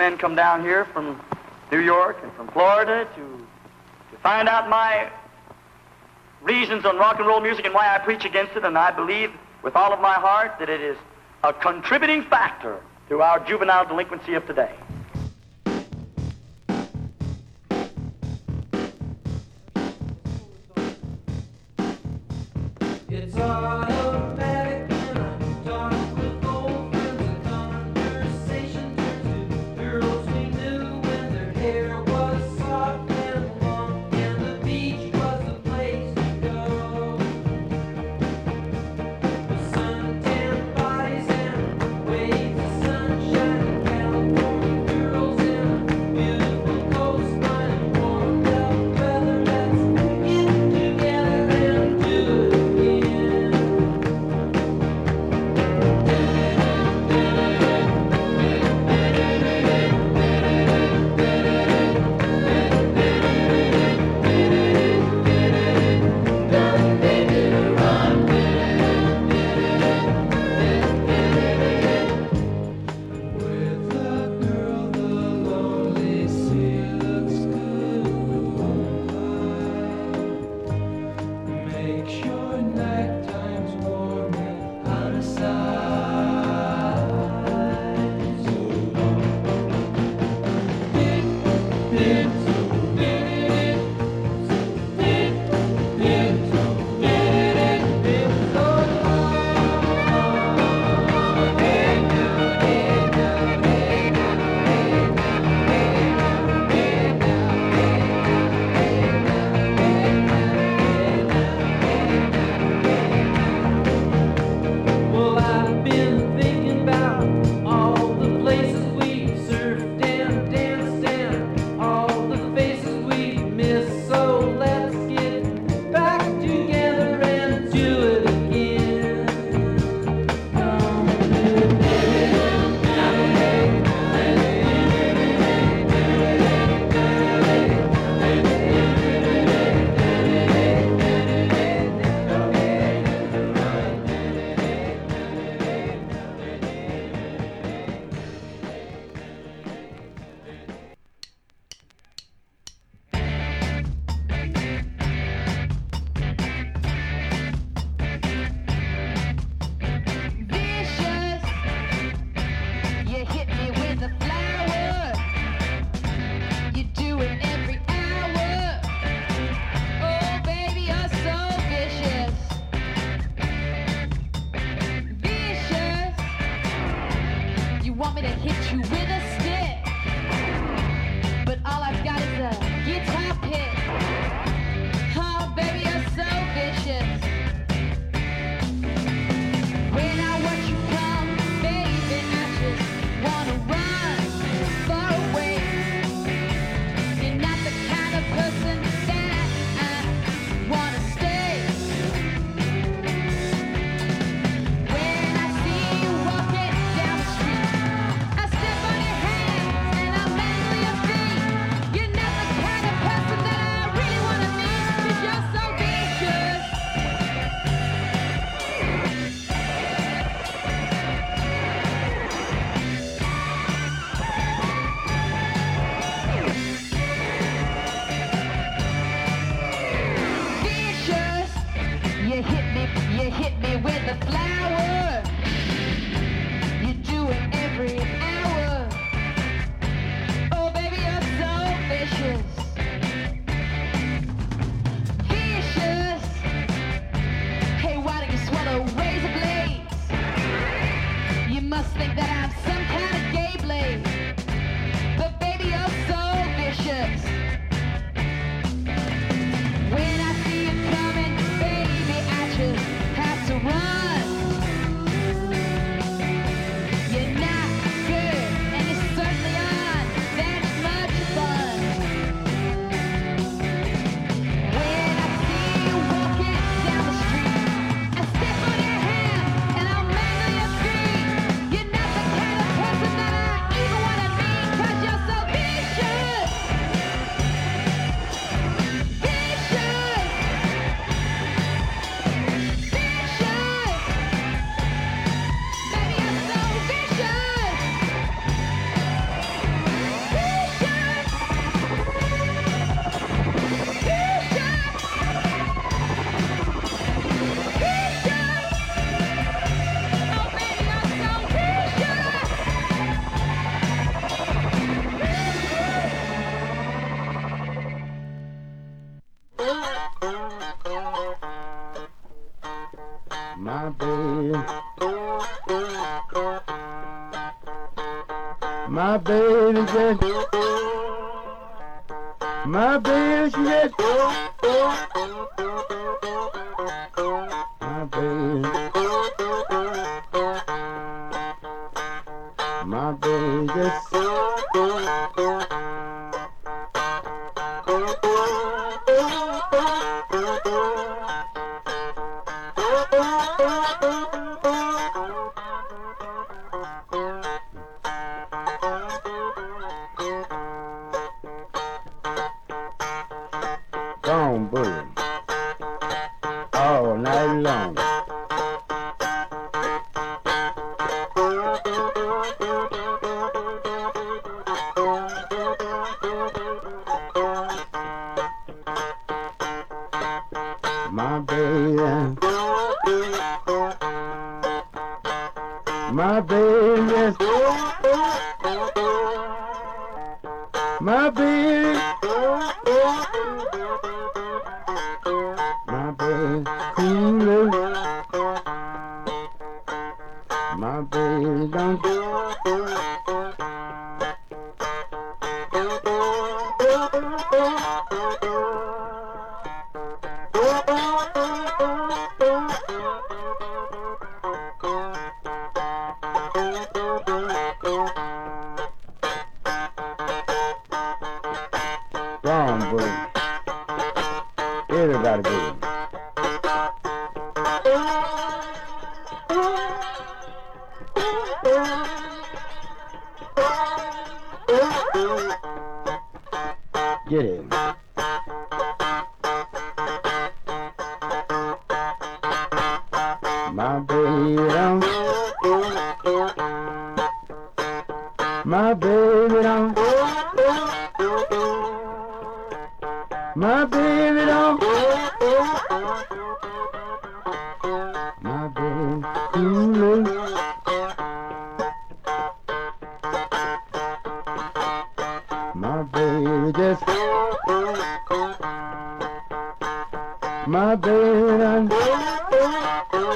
men come down here from New York and from Florida to, to find out my reasons on rock and roll music and why I preach against it, and I believe with all of my heart that it is a contributing factor to our juvenile delinquency of today. heart. My baby my baby Wrong, boy. Everybody baby.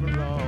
belong.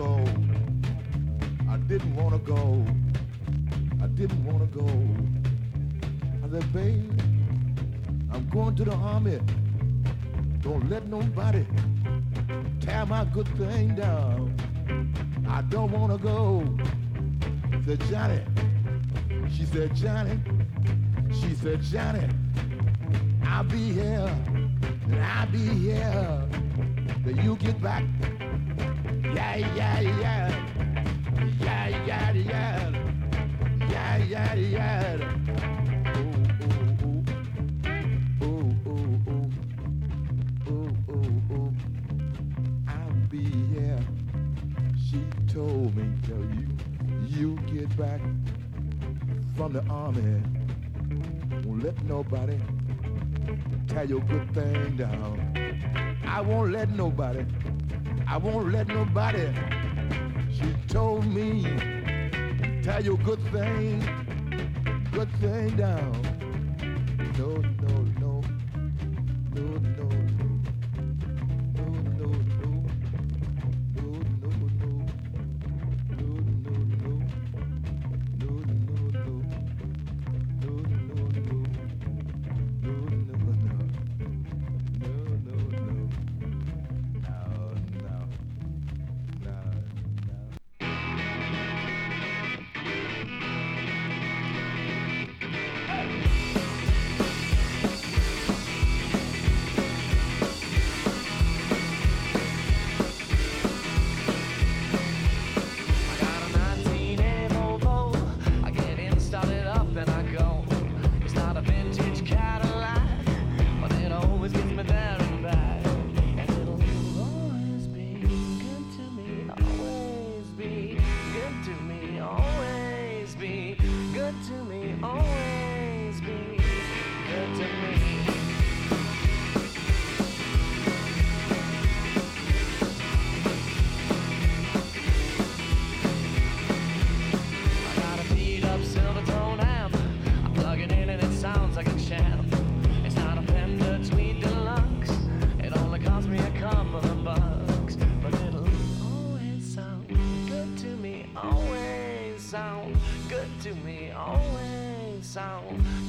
Go. I didn't want to go. I didn't want to go. I said, babe, I'm going to the army. Don't let nobody tear my good thing down. I don't want to go. Said Johnny. She said, Johnny. She said, Johnny, I'll be here. And I'll be here. Till you get back. Yeah, yeah, yeah. Yeah, yeah, yeah. Yeah, yeah, yeah. Told me, tell you, you get back from the army. Won't let nobody tear your good thing down. I won't let nobody, I won't let nobody. She told me, tear your good thing, good thing down. No, no, no, no.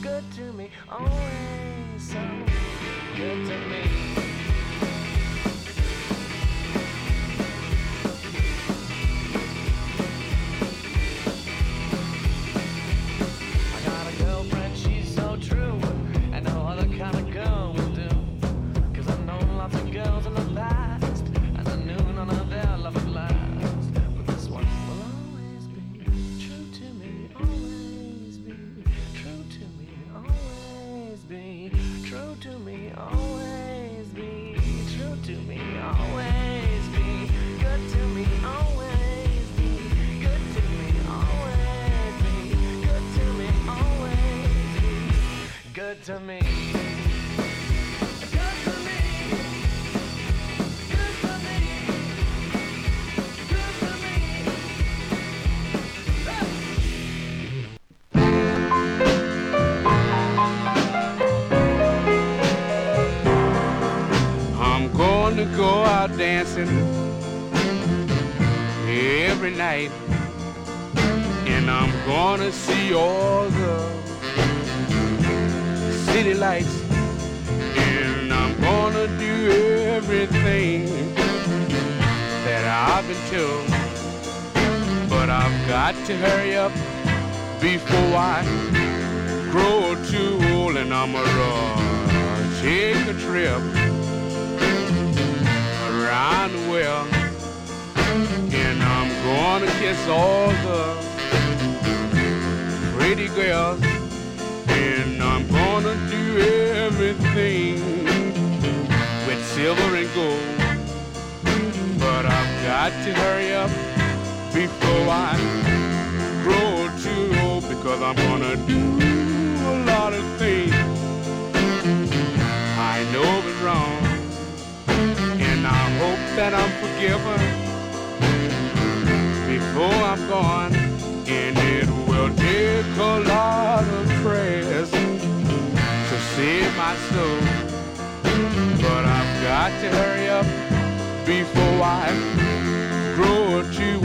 good to me, always so good to me. Dancing every night. And I'm gonna see all the city lights. And I'm gonna do everything that I've been told. But I've got to hurry up before I grow too old and I'm gonna take a trip the world. And I'm gonna kiss all the pretty girls. And I'm gonna do everything with silver and gold. But I've got to hurry up before I grow too old because I'm gonna do that I'm forgiven before I'm gone. And it will take a lot of prayers to save my soul. But I've got to hurry up before I grow too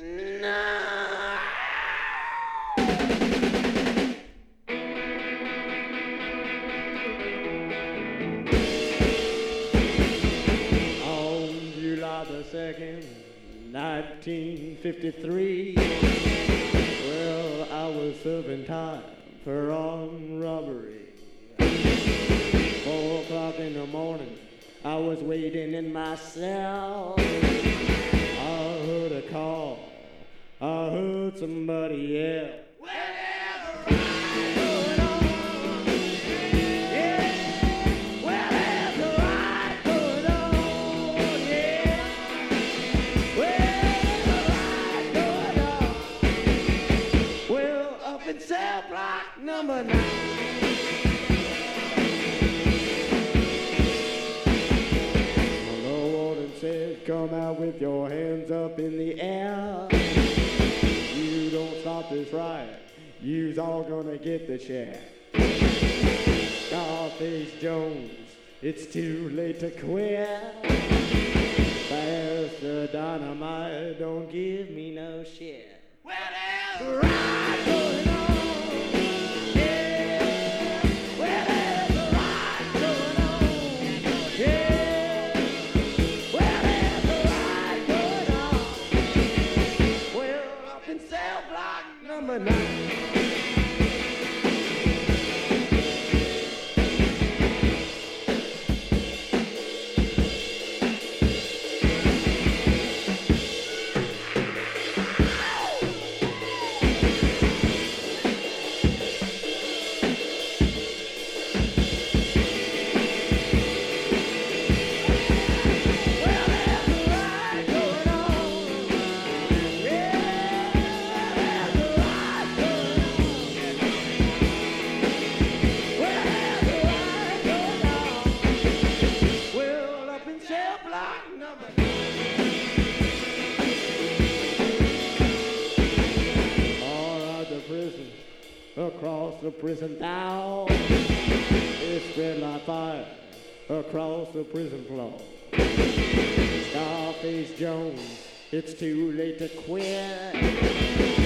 nine. On July the 2nd, 1953, well, I was serving time for armed robbery. Four o'clock in the morning, I was waiting in my cell. Somebody block number nine. Come out with your hands up in the air. You's all gonna get the share. Scarface Jones, it's too late to quit. The dynamite, don't give me no shit. Well, there's the prison floor. Jones, it's too late to quit.